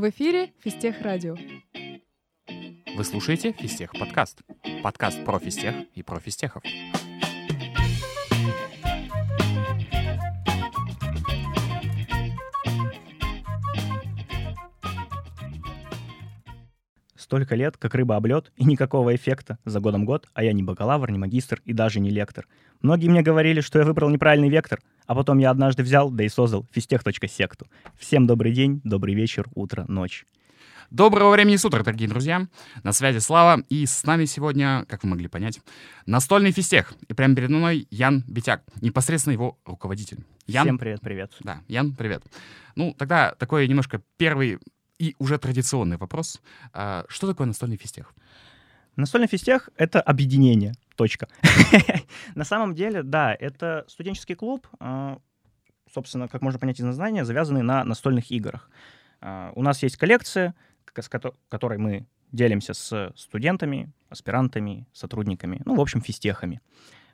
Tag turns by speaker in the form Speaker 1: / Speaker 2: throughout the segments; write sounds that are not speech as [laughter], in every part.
Speaker 1: В эфире Фистех Радио.
Speaker 2: Вы слушаете Фистех подкаст. Подкаст про фистех и про фистехов.
Speaker 3: Столько лет, как рыба об лед, и никакого эффекта. За годом год, а я не бакалавр, не магистр и даже не лектор. Многие мне говорили, что я выбрал неправильный вектор, а потом я однажды взял, да и создал фистех.секту. Всем добрый день, добрый вечер, утро, ночь.
Speaker 2: Доброго времени суток, дорогие друзья. На связи Слава, и с нами сегодня, как вы могли понять, настольный фистех. И прямо передо мной Ян Битяк, непосредственно его руководитель. Ян,
Speaker 3: Всем привет-привет.
Speaker 2: Да, Ян, привет. Ну, тогда такой немножко первый и уже традиционный вопрос. А, Что такое настольный фистех?
Speaker 3: Настольный физтех — это объединение. Точка. [laughs] На самом деле, да, это студенческий клуб, а, собственно, как можно понять из названия, завязанный на настольных играх. А, У нас есть коллекция, с кото- которой мы делимся с студентами, аспирантами, сотрудниками, ну, в общем, физтехами.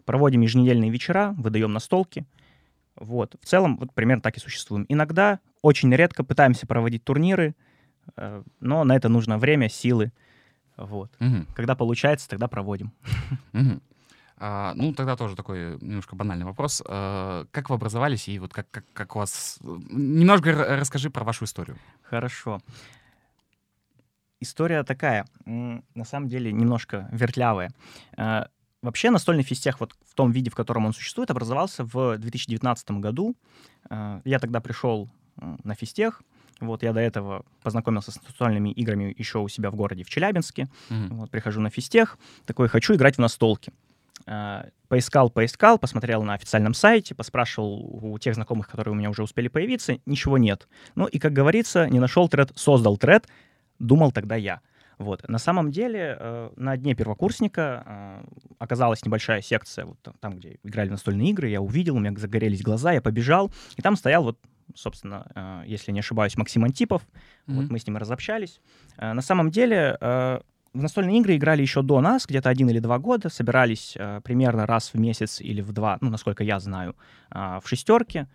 Speaker 3: Проводим еженедельные вечера, выдаем настолки. Вот. В целом, вот примерно так и существуем. Иногда, очень редко пытаемся проводить турниры, но на это нужно время, силы. Вот.
Speaker 2: Мгм,
Speaker 3: Когда получается, тогда проводим.
Speaker 2: мгм. А, Ну, тогда тоже такой немножко банальный вопрос. А, Как вы образовались и вот как, как, как у вас... Немножко р- расскажи про вашу историю.
Speaker 3: Хорошо. История такая, на самом деле, немножко вертлявая. Э, Вообще настольный физтех вот в том виде, в котором он существует, образовался в 2019 году. Э, Я тогда пришел на физтех. Вот я до этого познакомился с настольными играми еще у себя в городе, в Челябинске.
Speaker 2: Мгм.
Speaker 3: Вот прихожу на физтех, такой, хочу играть в настолки. А, Поискал, поискал, посмотрел на официальном сайте, поспрашивал у тех знакомых, которые у меня уже успели появиться, ничего нет. Ну и, как говорится, не нашел тред, создал тред, думал тогда я. Вот. На самом деле, э, на дне первокурсника э, оказалась небольшая секция, вот та- там, где играли настольные игры, я увидел, у меня загорелись глаза, я побежал, и там стоял вот, собственно, э, если не ошибаюсь, Максим Антипов, вот
Speaker 2: Мгм.
Speaker 3: мы с ним разобщались. Э, На самом деле, э, в настольные игры играли еще до нас, где-то один или два года, собирались примерно раз в месяц или в два, ну, насколько я знаю, в шестерке.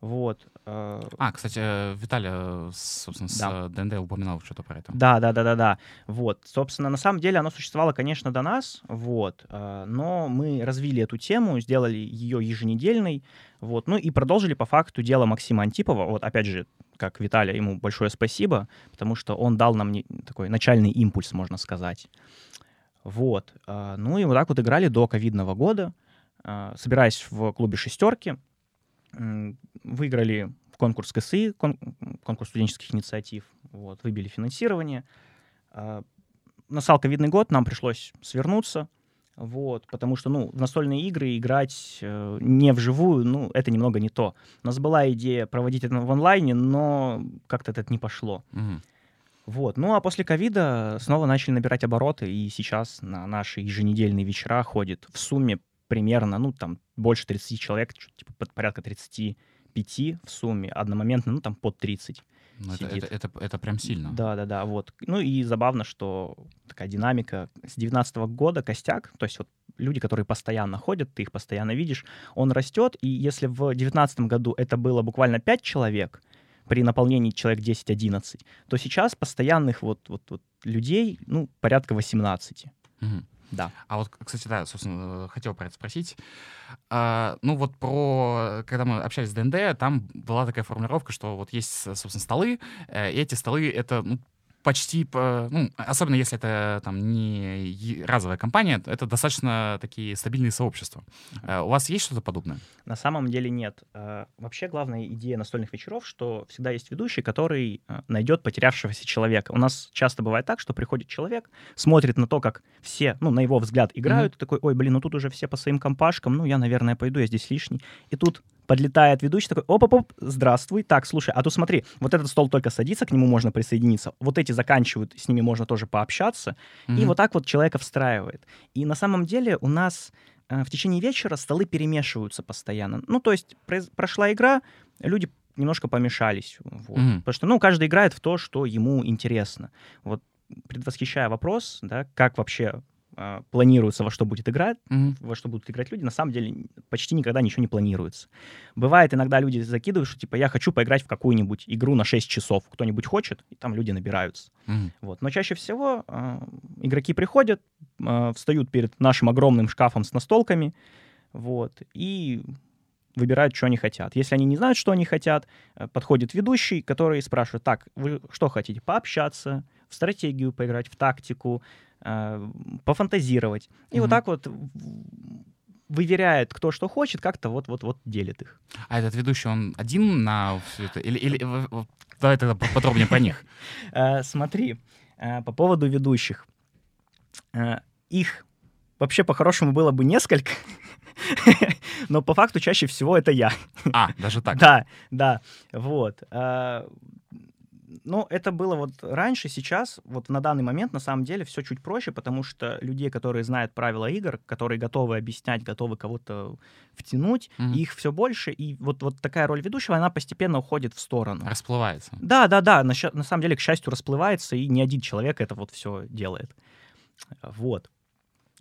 Speaker 3: Вот. Э,
Speaker 2: А, кстати, э, Виталий, э, собственно, с
Speaker 3: Да.
Speaker 2: ДНД упоминал что-то про это.
Speaker 3: Да, да, да, да, да. Вот, собственно, на самом деле оно существовало, конечно, до нас, вот, но мы развили эту тему, сделали ее еженедельной, вот, ну и продолжили по факту дело Максима Антипова. Вот, опять же, как Виталий, ему большое спасибо, потому что он дал нам такой начальный импульс, можно сказать. Вот. Ну и вот так вот играли до ковидного года, собираясь в клубе «шестерки», выиграли конкурс КСИ, кон- конкурс студенческих инициатив, вот, выбили финансирование. А, Настал ковидный год, нам пришлось свернуться, вот, потому что, ну, в настольные игры играть э, не вживую, ну, это немного не то. У нас была идея проводить это в онлайне, но как-то это не пошло.
Speaker 2: Мгм.
Speaker 3: Вот. Ну а после ковида снова начали набирать обороты, и сейчас на наши еженедельные вечера ходит в сумме примерно, ну, там, больше 30 человек, типа под порядка 35 в сумме, одномоментно, ну, там, под 30.
Speaker 2: Ну, это,
Speaker 3: сидит.
Speaker 2: это, это, это прям сильно.
Speaker 3: Да, да, да, вот. Ну и забавно, что такая динамика с 19 года костяк, то есть вот люди, которые постоянно ходят, ты их постоянно видишь, он растет, и если в 19 году это было буквально 5 человек, при наполнении человек 10-11, то сейчас постоянных вот, вот, вот людей, ну, порядка 18.
Speaker 2: Мгм.
Speaker 3: Да.
Speaker 2: А вот, кстати, да, собственно, э, хотел про это спросить. А, ну вот про, когда мы общались с ДНД, там была такая формулировка, что вот есть, собственно, столы, э, и эти столы — это ну, почти, по- ну, особенно если это там не разовая компания, это достаточно такие стабильные сообщества. Э, У вас есть что-то подобное?
Speaker 3: На самом деле нет. Э, Вообще главная идея настольных вечеров, что всегда есть ведущий, который э, найдет потерявшегося человека. У нас часто бывает так, что приходит человек, смотрит на то, как все, ну, на его взгляд, играют, и такой, ой, блин, ну тут уже все по своим компашкам, ну, я, наверное, пойду, я здесь лишний. И тут подлетает ведущий такой, оп-оп-оп, здравствуй, так, слушай, а то смотри, вот этот стол только садится, к нему можно присоединиться, вот эти заканчивают, с ними можно тоже пообщаться, и
Speaker 2: Мгм.
Speaker 3: вот так вот человека встраивает. И на самом деле у нас э, в течение вечера столы перемешиваются постоянно. Ну, то есть прошла игра, люди немножко помешались. Вот.
Speaker 2: Мгм.
Speaker 3: Потому что, ну, каждый играет в то, что ему интересно. Вот предвосхищая вопрос, да, как вообще э, планируется, во что будет играть,
Speaker 2: Мгм.
Speaker 3: во что будут играть люди, на самом деле почти никогда ничего не планируется. Бывает, иногда люди закидывают, что типа я хочу поиграть в какую-нибудь игру на 6 часов. Кто-нибудь хочет, и там люди набираются.
Speaker 2: Мгм.
Speaker 3: Вот. Но чаще всего э, игроки приходят, э, встают перед нашим огромным шкафом с настолками, вот, и выбирают, что они хотят. Если они не знают, что они хотят, э, подходит ведущий, который спрашивает, так, вы что хотите, пообщаться, в стратегию поиграть, в тактику, э, пофантазировать. И вот
Speaker 2: Мгм.
Speaker 3: так вот выверяет, кто что хочет, как-то вот-вот-вот делит их.
Speaker 2: А этот ведущий, он один на все это? Или, или давай тогда подробнее про них. [laughs]
Speaker 3: Э, смотри, э, по поводу ведущих. Их вообще по-хорошему было бы несколько, [laughs] но по факту чаще всего это я.
Speaker 2: А, даже так.
Speaker 3: Да, да, вот. Э, Ну, это было вот раньше, сейчас, вот на данный момент, на самом деле, все чуть проще, потому что людей, которые знают правила игр, которые готовы объяснять, готовы кого-то втянуть,
Speaker 2: Мгм.
Speaker 3: их все больше, и вот, вот такая роль ведущего, она постепенно уходит в сторону.
Speaker 2: Расплывается.
Speaker 3: Да, да, да, на, на самом деле, к счастью, расплывается, и не один человек это вот все делает. Вот.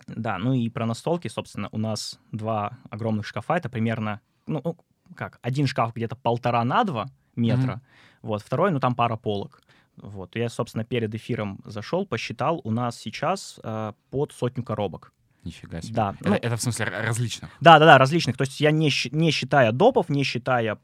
Speaker 3: Да, ну и про настолки, собственно, у нас два огромных шкафа, это примерно, ну, ну, как, один шкаф где-то полтора на два метра,
Speaker 2: Мгм.
Speaker 3: вот, второй, ну, там пара полок. Вот, я, собственно, перед эфиром зашел, посчитал, у нас сейчас э, под сотню коробок.
Speaker 2: Нифига себе.
Speaker 3: Да,
Speaker 2: Это,
Speaker 3: ну,
Speaker 2: это в смысле различных.
Speaker 3: да, да, да, различных. То есть я не, не считая допов, не считая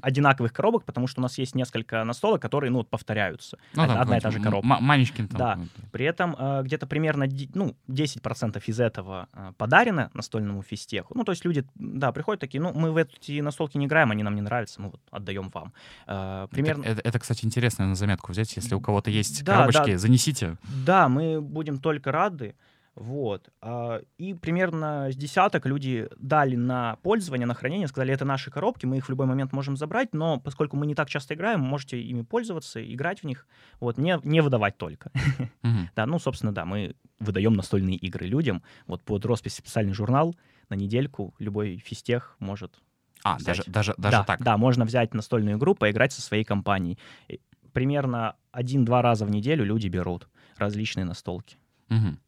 Speaker 3: одинаковых коробок, потому что у нас есть несколько настолок, которые, ну, повторяются.
Speaker 2: Ну,
Speaker 3: Одна-
Speaker 2: там
Speaker 3: и та же коробка.
Speaker 2: м- Манечкин там.
Speaker 3: Да. При этом э, где-то примерно ну, 10% из этого э, подарено настольному физтеху. Ну, то есть люди, да, приходят такие, ну, мы в эти настолки не играем, они нам не нравятся, мы вот отдаем вам. Э, примерно...
Speaker 2: Это, это, это, кстати, интересно на заметку взять. Если у кого-то есть
Speaker 3: Да,
Speaker 2: коробочки,
Speaker 3: да.
Speaker 2: занесите.
Speaker 3: Да, мы будем только рады. Вот. А, И примерно с десяток люди дали на пользование, на хранение, сказали, это наши коробки, мы их в любой момент можем забрать, но поскольку мы не так часто играем, можете ими пользоваться, играть в них, вот, не, не выдавать только. [laughs] Да, ну, собственно, да, мы выдаем настольные игры людям. Вот под роспись специальный журнал на недельку любой физтех может
Speaker 2: А,
Speaker 3: взять.
Speaker 2: даже, даже, даже
Speaker 3: да,
Speaker 2: так.
Speaker 3: Да, можно взять настольную игру, поиграть со своей компанией. Примерно один-два раза в неделю люди берут различные настолки.
Speaker 2: Мгм.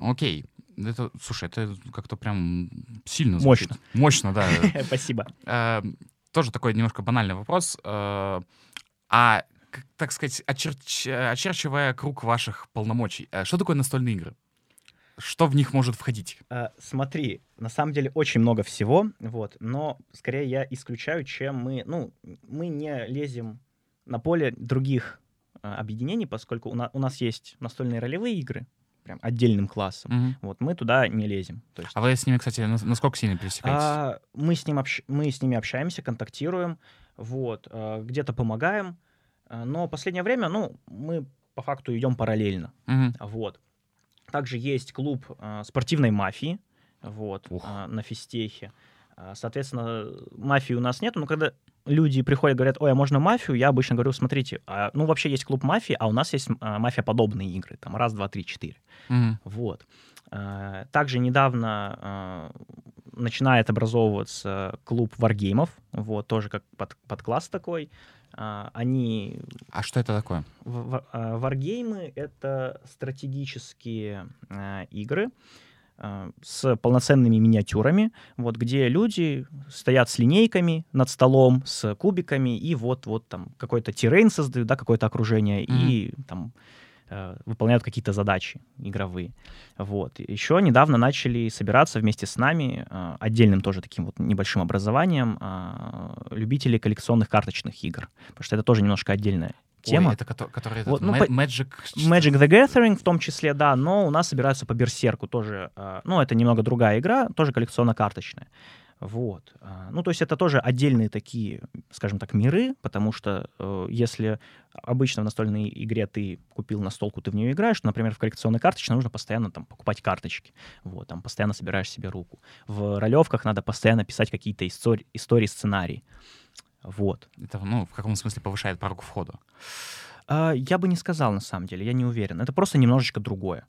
Speaker 2: Окей. Это, слушай, это как-то прям сильно звучит.
Speaker 3: Мощно.
Speaker 2: Мощно, да. [laughs]
Speaker 3: Спасибо.
Speaker 2: Э, Тоже такой немножко банальный вопрос. Э, А, так сказать, очерч- очерчивая круг ваших полномочий, э, что такое настольные игры? Что в них может входить?
Speaker 3: Смотри, на самом деле очень много всего, вот, но скорее я исключаю, чем мы, ну, мы не лезем на поле других а, объединений, поскольку у, на- у нас есть настольные ролевые игры, прям отдельным классом.
Speaker 2: Мгм.
Speaker 3: Вот мы туда не лезем. То есть
Speaker 2: А вы с ними, кстати, нас- насколько сильно пересекаетесь?
Speaker 3: А, мы, с ним общ- мы с ними общаемся, контактируем, вот, а, где-то помогаем, а, но последнее время, ну, мы по факту идем параллельно,
Speaker 2: Мгм.
Speaker 3: вот. Также есть клуб а, спортивной мафии, вот,
Speaker 2: Ух.
Speaker 3: а, на физтехе. Соответственно, мафии у нас нету, но когда люди приходят, говорят, ой, а можно мафию, я обычно говорю, смотрите, а, ну, вообще есть клуб мафии, а у нас есть а, мафия-подобные игры, там, раз, два, три, четыре.
Speaker 2: Мгм.
Speaker 3: Вот. А, Также недавно а, начинает образовываться клуб варгеймов, вот, тоже как под, подкласс такой. А, Они...
Speaker 2: А что это такое?
Speaker 3: а, Варгеймы — это стратегические а, игры с полноценными миниатюрами, вот, где люди стоят с линейками над столом, с кубиками, и вот-вот там какой-то террейн создают, да, какое-то окружение, и там э, выполняют какие-то задачи игровые. Вот. Еще недавно начали собираться вместе с нами э, отдельным тоже таким вот небольшим образованием любители коллекционных карточных игр, потому что это тоже немножко отдельная тема.
Speaker 2: Ой, это кото- который этот
Speaker 3: Вот, ну,
Speaker 2: Magic...
Speaker 3: Magic the Gathering в том числе, да, но у нас собираются по Берсерку тоже. э, Ну, это немного другая игра, тоже коллекционно-карточная. Вот. А, Ну, то есть это тоже отдельные такие, скажем так, миры, потому что э, если обычно в настольной игре ты купил настолку, ты в нее играешь, например, в коллекционной карточной нужно постоянно там покупать карточки. Вот, там постоянно собираешь себе руку. В ролевках надо постоянно писать какие-то истории, истории сценарии. Вот.
Speaker 2: Это, ну, в каком смысле повышает порог входа?
Speaker 3: А, Я бы не сказал, на самом деле, я не уверен. Это просто немножечко другое.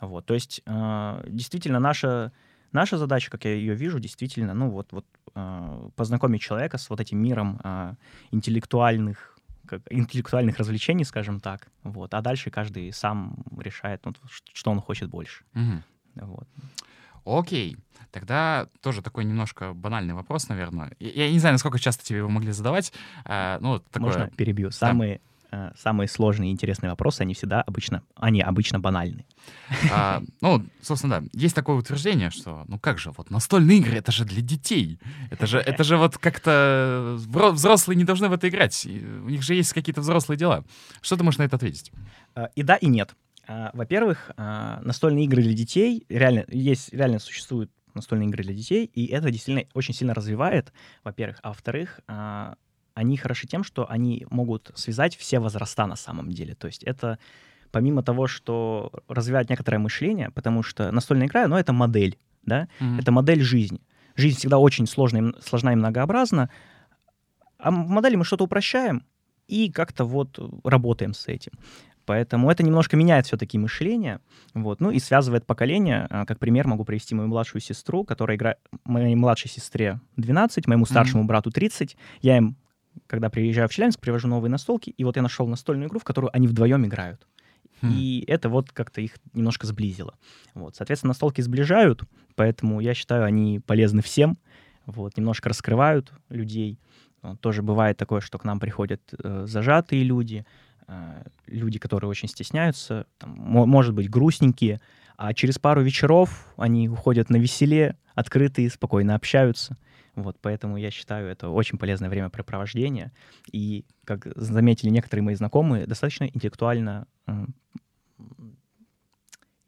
Speaker 3: Вот, то есть, а, действительно, наша, наша задача, как я ее вижу, действительно, ну вот, вот а, познакомить человека с вот этим миром а, интеллектуальных как интеллектуальных развлечений, скажем так. Вот. А дальше каждый сам решает, ну, что он хочет больше.
Speaker 2: Мгм.
Speaker 3: Вот.
Speaker 2: Окей. Тогда тоже такой немножко банальный вопрос, наверное. Я, я не знаю, насколько часто тебе его могли задавать. а, ну, такое...
Speaker 3: Можно перебью? Самые, э, самые сложные и интересные вопросы, они всегда обычно, они обычно банальны.
Speaker 2: А, ну, собственно, да. Есть такое утверждение, что, ну как же, вот настольные игры, это же для детей. Это же, это же вот как-то взрослые не должны в это играть. У них же есть какие-то взрослые дела. Что ты можешь на это ответить?
Speaker 3: Э, И да, и нет. А, Во-первых, а, настольные игры для детей реально есть, реально существуют настольные игры для детей, и это действительно очень сильно развивает, во-первых. А во-вторых, а, они хороши тем, что они могут связать все возраста на самом деле. То есть это помимо того, что развивает некоторое мышление, потому что настольная игра, ну, это модель, да,
Speaker 2: Мгм.
Speaker 3: это модель жизни. Жизнь всегда очень сложная, сложна и многообразна, а в модели мы что-то упрощаем и как-то вот работаем с этим. Поэтому это немножко меняет все-таки мышление, вот, ну и связывает поколения. А, Как пример могу привести мою младшую сестру, которая играет... Моей младшей сестре 12, моему старшему брату 30. Я им, когда приезжаю в Челябинск, привожу новые настолки, и вот я нашел настольную игру, в которую они вдвоем играют.
Speaker 2: Хм.
Speaker 3: И это вот как-то их немножко сблизило. Вот, соответственно, настолки сближают, поэтому я считаю, они полезны всем. Вот, немножко раскрывают людей. Вот, тоже бывает такое, что к нам приходят э, зажатые люди, люди, которые очень стесняются, там, мо- может быть, грустненькие, а через пару вечеров они уходят на веселе, открытые, спокойно общаются. Вот, поэтому я считаю, это очень полезное времяпрепровождение. И, как заметили некоторые мои знакомые, достаточно интеллектуально м,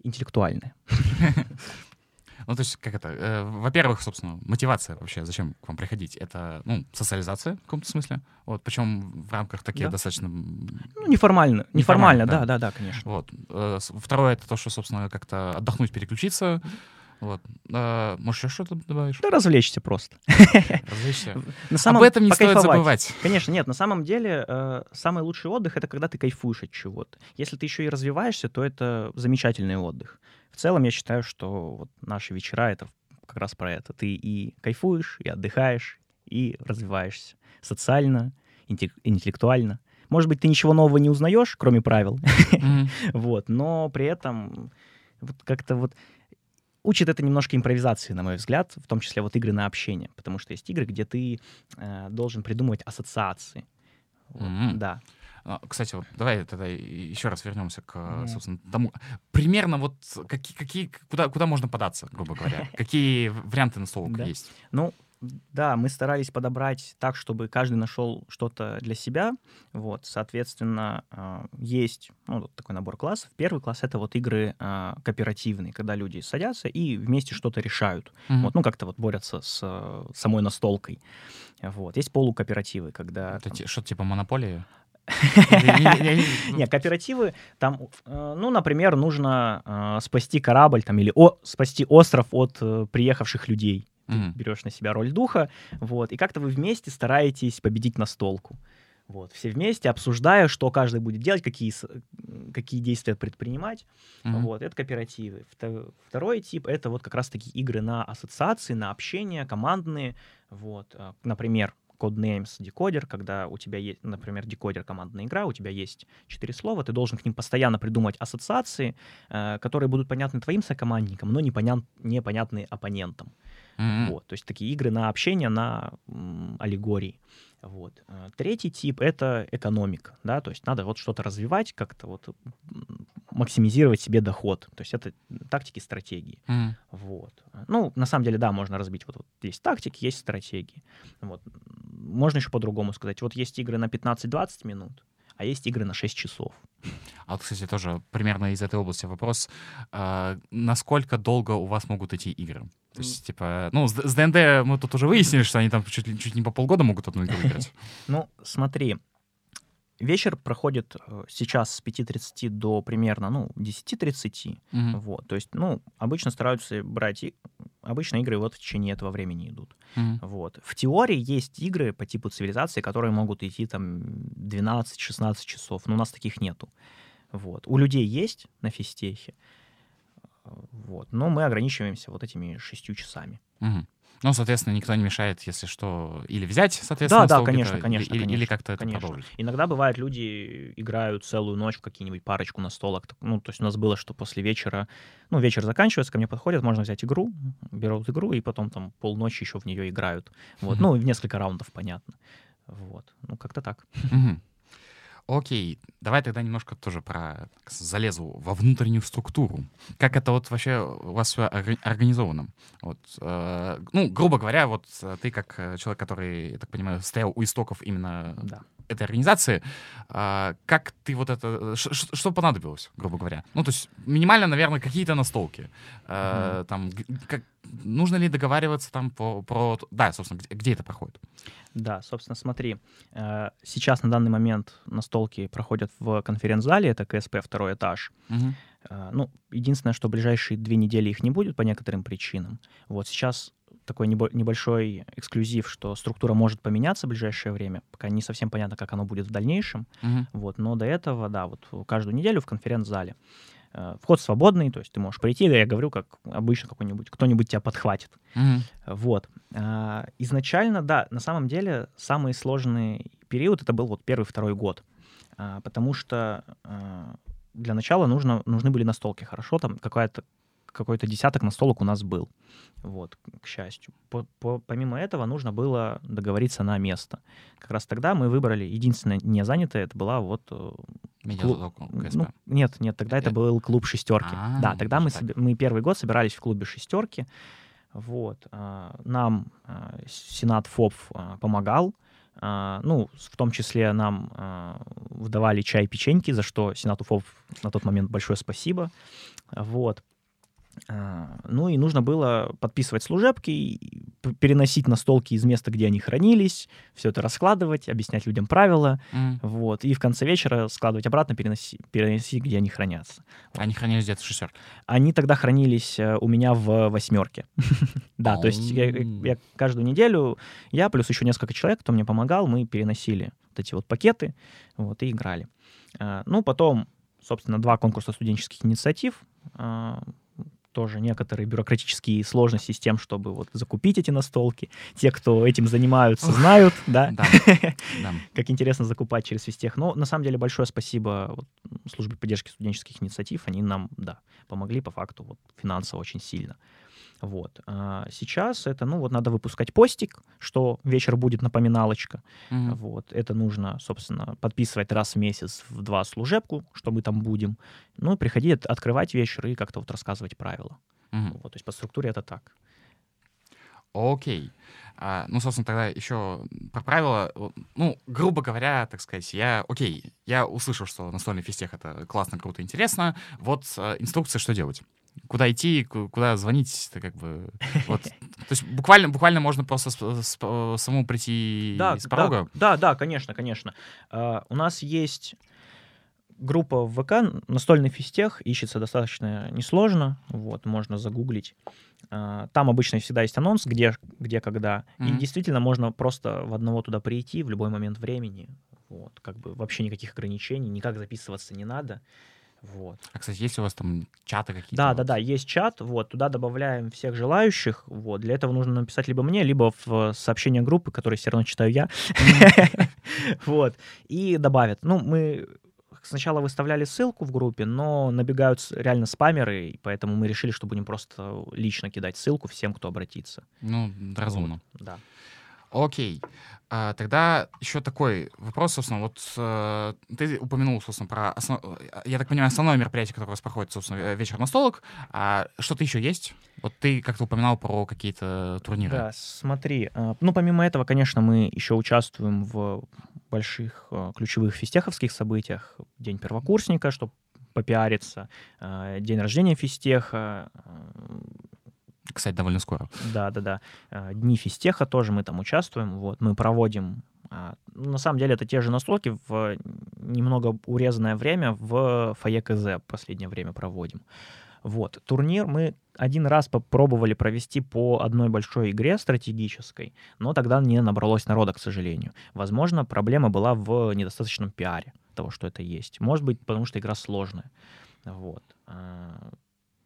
Speaker 3: интеллектуальное. [laughs]
Speaker 2: Ну, то есть, как это? э, во-первых, собственно, мотивация вообще, зачем к вам приходить? Это, ну, социализация в каком-то смысле. Вот, причем в рамках таких
Speaker 3: Да.
Speaker 2: достаточно...
Speaker 3: Ну, неформально.
Speaker 2: Неформально,
Speaker 3: Неформально,
Speaker 2: да.
Speaker 3: да, да, да, конечно.
Speaker 2: Вот. Э, Второе — это то, что, собственно, как-то отдохнуть, переключиться. Вот. Э, Может, еще что-то добавишь?
Speaker 3: Да развлечься просто. [laughs]
Speaker 2: Развлечься.
Speaker 3: На самом-
Speaker 2: Об этом не стоит забывать.
Speaker 3: Конечно, нет, на самом деле э, самый лучший отдых это когда ты кайфуешь от чего-то. Если ты еще и развиваешься, то это замечательный отдых. В целом я считаю, что вот наши вечера это как раз про это. Ты и кайфуешь, и отдыхаешь, и развиваешься социально, инте- интеллектуально. Может быть, ты ничего нового не узнаешь, кроме правил,
Speaker 2: Мгм. [laughs]
Speaker 3: вот, но при этом вот как-то вот учит это немножко импровизации, на мой взгляд, в том числе вот игры на общение, потому что есть игры, где ты э, должен придумывать ассоциации.
Speaker 2: Мгм.
Speaker 3: Да.
Speaker 2: А, Кстати, вот давай тогда еще раз вернемся к, собственно, тому. Примерно вот какие, какие, куда, куда можно податься, грубо говоря? [laughs] Какие варианты настолок
Speaker 3: Да.
Speaker 2: есть?
Speaker 3: Ну, да, мы старались подобрать так, чтобы каждый нашел что-то для себя. Вот, соответственно, э, есть ну, вот такой набор классов. Первый класс — это вот игры э, кооперативные, когда люди садятся и вместе что-то решают.
Speaker 2: Мгм.
Speaker 3: Вот, ну, как-то вот борются с э, самой настолкой. Вот. Есть полукооперативы, когда...
Speaker 2: Это
Speaker 3: там-
Speaker 2: что-то типа монополии? [laughs]
Speaker 3: Не, кооперативы, там, ну, например, нужно спасти корабль там, или спасти остров от приехавших людей. Ты
Speaker 2: Мгм.
Speaker 3: берешь на себя роль духа, вот, и как-то вы вместе стараетесь победить настолку. Вот, все вместе, обсуждая, что каждый будет делать, какие, какие действия предпринимать.
Speaker 2: Мгм.
Speaker 3: Вот, это кооперативы. Вто- Второй тип — это вот как раз-таки игры на ассоциации, на общение, командные. Вот, э, например, Codenames декодер, когда у тебя есть, например, декодер командная игра, у тебя есть четыре слова, ты должен к ним постоянно придумать ассоциации, э, которые будут понятны твоим сокомандникам, но непонят, непонятны оппонентам.
Speaker 2: Мгм.
Speaker 3: Вот, то есть такие игры на общение, на м, аллегории. Вот. Э, Третий тип — это экономика, да, то есть надо вот что-то развивать, как-то вот максимизировать себе доход. То есть это тактики, стратегии.
Speaker 2: Мгм.
Speaker 3: Вот. Ну, на самом деле, да, можно разбить. Вот, вот есть тактики, есть стратегии. Вот. Можно еще по-другому сказать. Вот есть игры на 15-20 минут, а есть игры на 6 часов.
Speaker 2: А вот, кстати, тоже примерно из этой области вопрос. А, Насколько долго у вас могут идти игры? То есть, типа, ну, с с ДНД мы тут уже выяснили, что они там чуть, чуть не по полгода могут одну игру играть. [laughs]
Speaker 3: Ну, смотри, вечер проходит э, сейчас с 5.30 до примерно, ну, 10.30.
Speaker 2: Мгм.
Speaker 3: Вот, то есть, ну, обычно стараются брать... и- Обычно игры вот в течение этого времени идут.
Speaker 2: Мгм.
Speaker 3: Вот. В теории есть игры по типу цивилизации, которые могут идти там 12-16 часов, но у нас таких нету. Вот. У людей есть на физтехе, э, вот. но мы ограничиваемся вот этими шестью часами.
Speaker 2: Мгм. Ну, соответственно, никто не мешает, если что, или взять, соответственно,
Speaker 3: Да, да, конечно, конечно,
Speaker 2: или, или
Speaker 3: конечно,
Speaker 2: как-то это
Speaker 3: конечно.
Speaker 2: продолжить.
Speaker 3: Иногда бывает, люди играют целую ночь в какие-нибудь парочку настолок. Так, Ну, то есть у нас было, что после вечера, ну, вечер заканчивается, ко мне подходят, можно взять игру, берут игру, и потом там полночи еще в нее играют. Вот, [laughs] ну, в несколько раундов, понятно. Вот, ну, как-то так.
Speaker 2: Окей, давай тогда немножко тоже про залезу во внутреннюю структуру. Как это вот вообще у вас все организовано? Вот, э, ну, грубо говоря, вот э, ты как э, человек, который, я так понимаю, стоял у истоков именно
Speaker 3: Да.
Speaker 2: этой организации, а, как ты вот это, ш- ш- что понадобилось, грубо говоря? Ну, то есть минимально, наверное, какие-то настолки. Э, Там, г- как, нужно ли договариваться там по, про, да, собственно, где, где это проходит?
Speaker 3: Да, собственно, смотри, э, сейчас на данный момент настолки проходят в конференц-зале, это КСП второй этаж. Э, Ну, единственное, что ближайшие две недели их не будет по некоторым причинам. Вот сейчас такой небо- небольшой эксклюзив, что структура может поменяться в ближайшее время. Пока не совсем понятно, как оно будет в дальнейшем.
Speaker 2: Мгм.
Speaker 3: Вот, но до этого, да, вот каждую неделю в конференц-зале. Э, Вход свободный, то есть ты можешь прийти, я говорю, как обычно какой-нибудь, кто-нибудь тебя подхватит.
Speaker 2: Мгм.
Speaker 3: Вот. А, Изначально, да, на самом деле самый сложный период это был вот первый, второй год. А, Потому что а, для начала нужно, нужны были настолки. Хорошо, там какая-то какой-то десяток настолок у нас был. Вот, к счастью. По- по- помимо этого нужно было договориться на место. Как раз тогда мы выбрали, единственное не занятое, это была вот... э,
Speaker 2: КСП.
Speaker 3: ну, нет, нет, тогда это
Speaker 2: Э,
Speaker 3: был клуб шестерки.
Speaker 2: А,
Speaker 3: да, тогда мы, себе- мы первый год собирались в клубе шестерки. Вот. а, Нам а, Сенат ФОП а, помогал. Ну, в том числе нам выдавали чай, печеньки, за что Сенату ФОП на тот момент большое спасибо. Вот. А, Ну и нужно было подписывать служебки, переносить настолки из места, где они хранились, все это раскладывать, объяснять людям правила,
Speaker 2: Мгм.
Speaker 3: вот, и в конце вечера складывать обратно, переноси, переносить, где они хранятся.
Speaker 2: Они хранились где-то в шестерке.
Speaker 3: Они тогда хранились э, у меня в восьмерке. [laughs] Да, то есть я, я каждую неделю, я плюс еще несколько человек, кто мне помогал, мы переносили вот эти вот пакеты, вот, и играли. А, Ну, потом, собственно, два конкурса студенческих инициатив, а, тоже некоторые бюрократические сложности с тем, чтобы вот закупить эти настолки. Те, кто этим занимаются, знают, да, [laughs] как интересно закупать через Вестех. Но на самом деле большое спасибо службе поддержки студенческих инициатив. Они нам, да, помогли по факту финансово очень сильно. Вот. А сейчас это, ну, вот надо выпускать постик, что вечер будет напоминалочка.
Speaker 2: Мгм.
Speaker 3: Вот. Это нужно, собственно, подписывать раз в месяц в два служебку, что мы там будем. Ну, приходить, открывать вечер и как-то вот рассказывать правила.
Speaker 2: Мгм.
Speaker 3: Вот. То есть по структуре это так.
Speaker 2: Окей. А, ну, собственно, тогда еще про правила. Ну, грубо говоря, так сказать, я, окей, я услышал, что настольный физтех — это классно, круто, интересно. Вот э, инструкция, что делать. Куда идти, ку- куда звонить, это как бы... [laughs] Вот. То есть буквально, буквально можно просто с- с- самому прийти
Speaker 3: Да,
Speaker 2: с порога.
Speaker 3: Да, да, конечно, конечно. А, у нас есть группа в ВК, настольный физтех, ищется достаточно несложно, вот, можно загуглить. А, там обычно всегда есть анонс, где, где когда. И
Speaker 2: Мгм.
Speaker 3: действительно можно просто в одного туда прийти в любой момент времени. Вот, как бы вообще никаких ограничений, никак записываться не надо. Вот.
Speaker 2: А, кстати, есть у вас там чаты какие-то?
Speaker 3: Да,
Speaker 2: вот?
Speaker 3: да, да, есть чат, вот, туда добавляем всех желающих, вот, для этого нужно написать либо мне, либо в сообщение группы, которые все равно читаю я, [laughs] вот, и добавят. Ну, мы сначала выставляли ссылку в группе, но набегают реально спамеры, и поэтому мы решили, что будем просто лично кидать ссылку всем, кто обратится.
Speaker 2: Ну, разумно.
Speaker 3: Вот, Да.
Speaker 2: Окей. А, тогда еще такой вопрос, собственно, вот э, ты упомянул, собственно, про, основ- э, я так понимаю, основное мероприятие, которое у вас проходит, собственно, вечер на столок. А что-то еще есть? Вот ты как-то упоминал про какие-то турниры.
Speaker 3: Да, смотри, э, ну, помимо этого, конечно, мы еще участвуем в больших э, ключевых физтеховских событиях. День первокурсника, чтобы попиариться, день рождения физтеха, э,
Speaker 2: Кстати, довольно скоро.
Speaker 3: да-да-да, э, дни физтеха тоже мы там участвуем, вот, мы проводим а, ну, на самом деле это те же настолки в немного урезанное время в фойе КЗ последнее время проводим. Вот. Турнир мы один раз попробовали провести по одной большой игре стратегической, но тогда не набралось народа, к сожалению. Возможно, проблема была в недостаточном пиаре того, что это есть. Может быть, потому что игра сложная. Вот.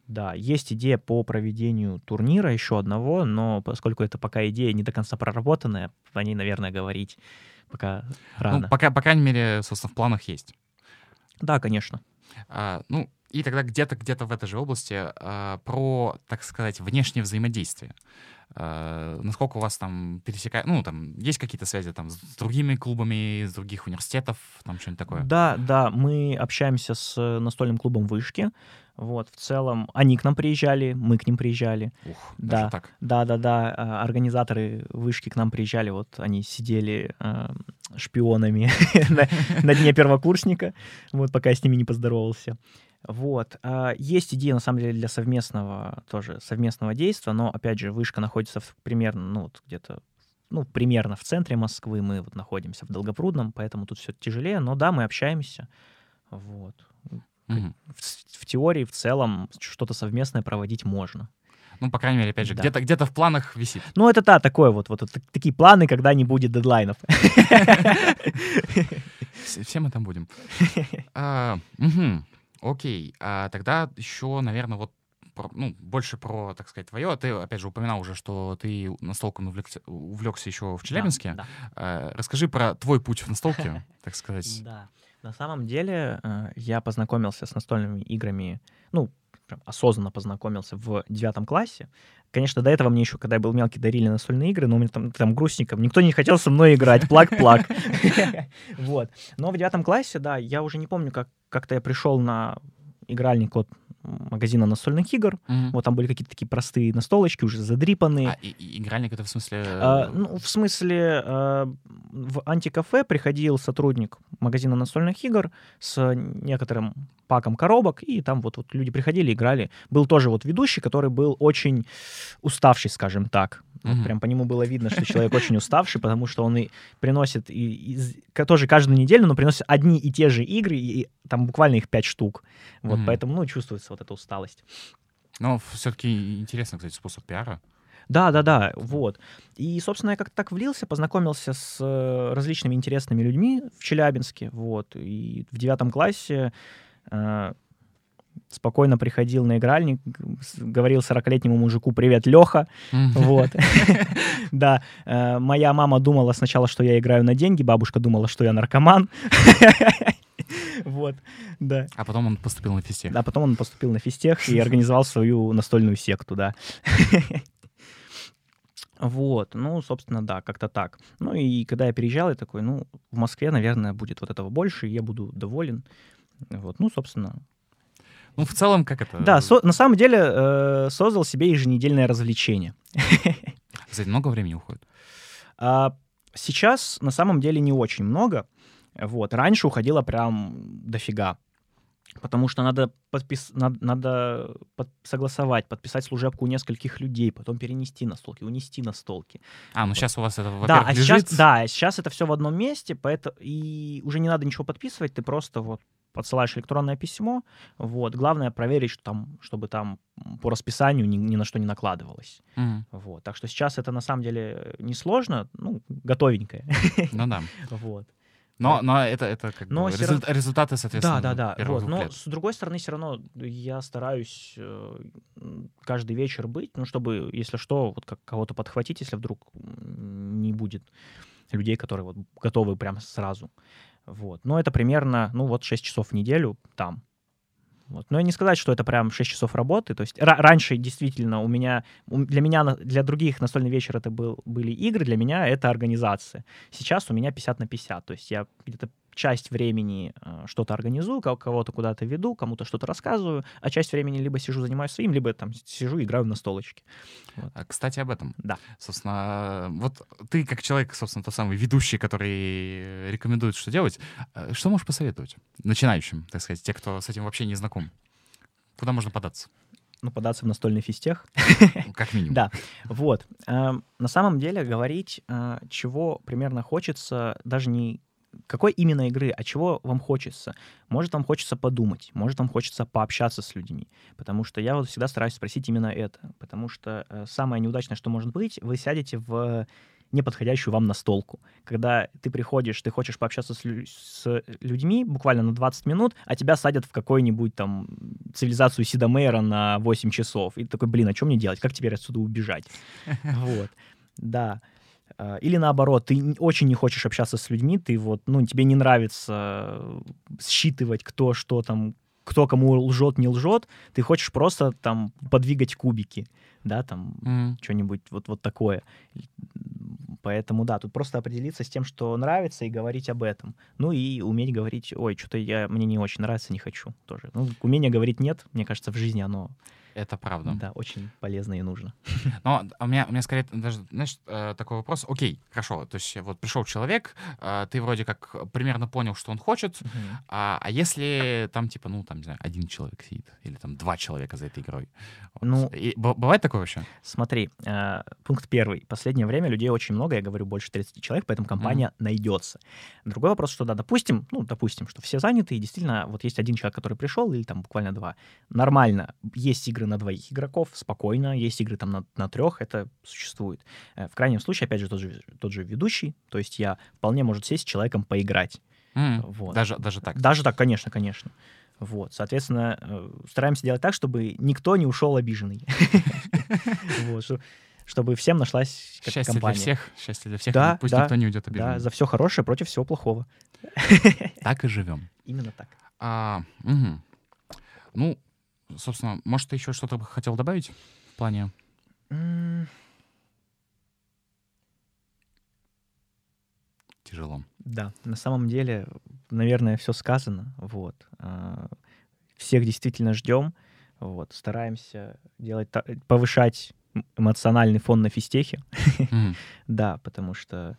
Speaker 3: Да, есть идея по проведению турнира еще одного, но поскольку это пока идея не до конца проработанная, о ней, наверное, говорить пока рано.
Speaker 2: Ну, пока, по крайней мере, собственно, в планах есть.
Speaker 3: Да, конечно.
Speaker 2: А, ну, и тогда где-то где-то в этой же области а, про, так сказать, внешнее взаимодействие. А, насколько у вас там пересекает, ну, там есть какие-то связи там с другими клубами, из других университетов, там что-нибудь такое?
Speaker 3: Да, да, мы общаемся с настольным клубом Вышки. Вот, в целом, они к нам приезжали, мы к ним приезжали.
Speaker 2: Ух,
Speaker 3: Да.
Speaker 2: даже так.
Speaker 3: Да, да, да. Организаторы вышки к нам приезжали, вот они сидели а, шпионами [laughs] на, дне первокурсника, вот пока я с ними не поздоровался. Вот. а, Есть идея, на самом деле, для совместного тоже совместного действия, но, опять же, вышка находится в, примерно, ну, вот где-то ну, примерно в центре Москвы, мы вот находимся в Долгопрудном, поэтому тут все тяжелее, но да, мы общаемся. Вот.
Speaker 2: Мгм.
Speaker 3: В, в теории, в целом, что-то совместное проводить можно.
Speaker 2: Ну, по крайней мере, опять же,
Speaker 3: Да.
Speaker 2: где-то где-то в планах висит.
Speaker 3: Ну, это да, такое вот, вот, так- такие планы, когда не будет дедлайнов. [laughs]
Speaker 2: Все, мы там будем. А, Окей. А тогда еще, наверное, вот ну, больше про, так сказать, твое. Ты, опять же, упоминал уже, что ты настолком увлекся, увлекся еще в Челябинске.
Speaker 3: Да,
Speaker 2: А, Расскажи про твой путь в настолке, так сказать. [laughs]
Speaker 3: да. На самом деле, э, я познакомился с настольными играми, ну, прям осознанно познакомился в девятом классе. Конечно, до этого мне еще, когда я был мелкий, дарили настольные игры, но у меня там, там грустненько. Никто не хотел со мной играть. Плак-плак. [laughs] [laughs] Вот. Но в девятом классе, да, я уже не помню, как как-то я пришел на игральник от магазина настольных игр.
Speaker 2: Мгм.
Speaker 3: Вот там были какие-то такие простые настолочки, уже задрипанные.
Speaker 2: А, и- и игральник это в смысле...
Speaker 3: А, ну, в смысле, а, в антикафе приходил сотрудник магазина настольных игр с некоторым паком коробок, и там вот, вот люди приходили, играли. Был тоже вот ведущий, который был очень уставший, скажем так. Вот прям по нему было видно, что человек очень уставший, потому что он и приносит и, ка- тоже каждую неделю, но приносит одни и те же игры, и, и там буквально их пять штук. Вот поэтому, ну, чувствуется вот эта усталость.
Speaker 2: Но все-таки интересный, кстати, способ пиара.
Speaker 3: Да, да, да, вот. И, собственно, я как-то так влился, познакомился с э, различными интересными людьми в Челябинске, вот. И в девятом классе э, спокойно приходил на игральник, говорил 40-летнему мужику «Привет, Леха!» Вот. [laughs] [laughs] Да. э, Моя мама думала сначала, что я играю на деньги, бабушка думала, что я наркоман. [laughs] Вот, да.
Speaker 2: А потом он поступил на фестиваль.
Speaker 3: А потом он поступил на физтех и организовал свою настольную секту, да. Вот, ну, собственно, да, как-то так. Ну, и когда я переезжал, я такой, ну, в Москве, наверное, будет вот этого больше, и я буду доволен. Вот, ну, собственно.
Speaker 2: Ну, в целом, как это?
Speaker 3: Да, со- на самом деле э, создал себе еженедельное развлечение. [laughs]
Speaker 2: Кстати, много времени уходит.
Speaker 3: А сейчас на самом деле не очень много. Вот. Раньше уходило прям дофига. Потому что надо, подпис... надо, надо под- согласовать, подписать служебку у нескольких людей, потом перенести на столки, унести на столки.
Speaker 2: А, ну сейчас у вас это,
Speaker 3: да, а
Speaker 2: лежит.
Speaker 3: сейчас, да, сейчас это все в одном месте, поэтому и уже не надо ничего подписывать, ты просто вот подсылаешь электронное письмо. Вот. Главное проверить, что там, чтобы там по расписанию ни, ни на что не накладывалось.
Speaker 2: Мгм.
Speaker 3: Вот. Так что сейчас это на самом деле несложно, ну, готовенькое.
Speaker 2: Ну да. [laughs]
Speaker 3: Вот.
Speaker 2: Но, но это, это как
Speaker 3: Но
Speaker 2: бы
Speaker 3: всё
Speaker 2: результ- результаты, соответственно,
Speaker 3: Да, да, да. Вот. Но
Speaker 2: лет.
Speaker 3: с другой стороны, все равно я стараюсь э, каждый вечер быть, ну, чтобы, если что, вот как кого-то подхватить, если вдруг не будет людей, которые вот готовы прям сразу. Вот. Но это примерно, ну, вот 6 часов в неделю там. Вот. Но и не сказать, что это прям 6 часов работы. То есть ра- раньше действительно у меня, для меня, для других настольный вечер это был, были игры, для меня это организация. Сейчас у меня 50 на 50. То есть я где-то часть времени э, что-то организую, ко- кого-то куда-то веду, кому-то что-то рассказываю, а часть времени либо сижу, занимаюсь своим, либо там сижу, играю на столочке.
Speaker 2: А, Кстати, об этом.
Speaker 3: Да.
Speaker 2: Собственно, вот ты как человек, собственно, тот самый ведущий, который рекомендует, что делать, э, что можешь посоветовать начинающим, так сказать, те, кто с этим вообще не знаком? Куда можно податься?
Speaker 3: Ну, податься в настольный физтех.
Speaker 2: Ну, Как минимум. [laughs]
Speaker 3: Да, вот. Эм, На самом деле говорить, э, чего примерно хочется, даже не какой именно игры, а чего вам хочется. Может, вам хочется подумать, может, вам хочется пообщаться с людьми. Потому что я вот всегда стараюсь спросить именно это. Потому что э, самое неудачное, что может быть, вы сядете в не подходящую вам настолку. Когда ты приходишь, ты хочешь пообщаться с, лю- с людьми буквально на 20 минут, а тебя садят в какую-нибудь там цивилизацию Сида Мейера на 8 часов. И ты такой, блин, а что мне делать? Как теперь отсюда убежать? [laughs] Вот. Да. А, Или наоборот, ты очень не хочешь общаться с людьми, ты вот, ну, тебе не нравится э, считывать, кто что там, кто кому лжет, не лжет, ты хочешь просто там подвигать кубики, да, там
Speaker 2: Мгм.
Speaker 3: что-нибудь вот, вот такое. Поэтому, да, тут просто определиться с тем, что нравится, и говорить об этом. Ну и уметь говорить, ой, что-то я, мне не очень нравится, не хочу тоже. Ну, умение говорить нет, мне кажется, в жизни оно,
Speaker 2: Это правда.
Speaker 3: да, очень полезно и нужно. [laughs]
Speaker 2: Но у меня, у меня скорее даже, знаешь, э, такой вопрос. Окей, хорошо. То есть вот пришел человек, э, ты вроде как примерно понял, что он хочет, а, а если там типа, ну там, не знаю, один человек сидит, или там два человека за этой игрой? Вот.
Speaker 3: Ну,
Speaker 2: И бывает такое вообще?
Speaker 3: Смотри, э, пункт первый. Последнее время людей очень много, я говорю, больше 30 человек, поэтому компания найдется. Другой вопрос, что да, допустим, ну, допустим, что все заняты, и действительно вот есть один человек, который пришел, или там буквально два. Нормально. Есть игры на двоих игроков, спокойно, есть игры там на, на трех, это существует. Э, В крайнем случае, опять же, тот же, тот же ведущий, то есть я вполне может сесть с человеком поиграть.
Speaker 2: М,
Speaker 3: Вот.
Speaker 2: Даже, даже так.
Speaker 3: Даже так, конечно, конечно. Вот, соответственно, э, стараемся делать так, чтобы никто не ушел обиженный. [laughs] Вот, что- чтобы всем нашлась как
Speaker 2: Счастье
Speaker 3: компания.
Speaker 2: для всех, счастье для всех.
Speaker 3: Да,
Speaker 2: Пусть
Speaker 3: да,
Speaker 2: никто не уйдет
Speaker 3: Да,
Speaker 2: обиженным.
Speaker 3: за все хорошее против всего плохого.
Speaker 2: Так и живем. [laughs]
Speaker 3: Именно так.
Speaker 2: А, мгм. Ну, собственно, может, ты еще что-то бы хотел добавить в плане...
Speaker 3: М,
Speaker 2: Тяжело.
Speaker 3: Да, на самом деле, наверное, все сказано. Вот. А, Всех действительно ждем. Вот. Стараемся делать, повышать эмоциональный фон на физтехе.
Speaker 2: Мгм. [laughs]
Speaker 3: Да, потому что,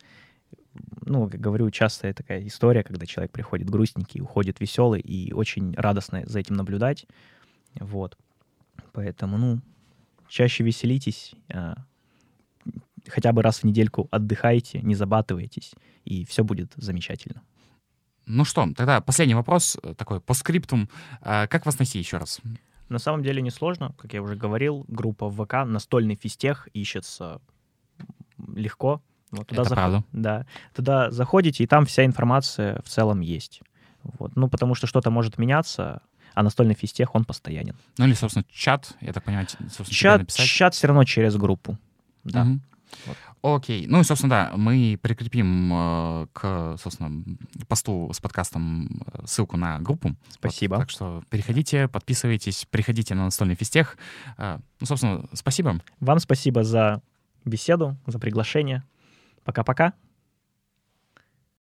Speaker 3: ну, как говорю, частая такая история, когда человек приходит грустненький, уходит веселый, и очень радостно за этим наблюдать. Вот. Поэтому, ну, чаще веселитесь, а, хотя бы раз в недельку отдыхайте, не забатывайтесь, и все будет замечательно.
Speaker 2: Ну что, тогда последний вопрос, э, такой по скриптум. А, Как вас найти еще раз?
Speaker 3: На самом деле несложно, как я уже говорил, группа в ВК «Настольный физтех» ищется легко. Вот
Speaker 2: Это
Speaker 3: заход-
Speaker 2: правда.
Speaker 3: Да. Туда заходите, и там вся информация в целом есть. Вот. Ну, потому что что-то может меняться, а настольный физтех, он постоянен.
Speaker 2: Ну или, собственно, чат, я так понимаю, собственно,
Speaker 3: Чат, чат все равно через группу. Да.
Speaker 2: Мгм.
Speaker 3: Вот.
Speaker 2: Окей. Ну и, собственно, да, мы прикрепим э, к, собственно, посту с подкастом э, ссылку на группу. Вот,
Speaker 3: Спасибо.
Speaker 2: так что переходите, подписывайтесь, приходите на настольный физтех. Э, Ну, собственно, спасибо.
Speaker 3: Вам спасибо за беседу, за приглашение. Пока-пока.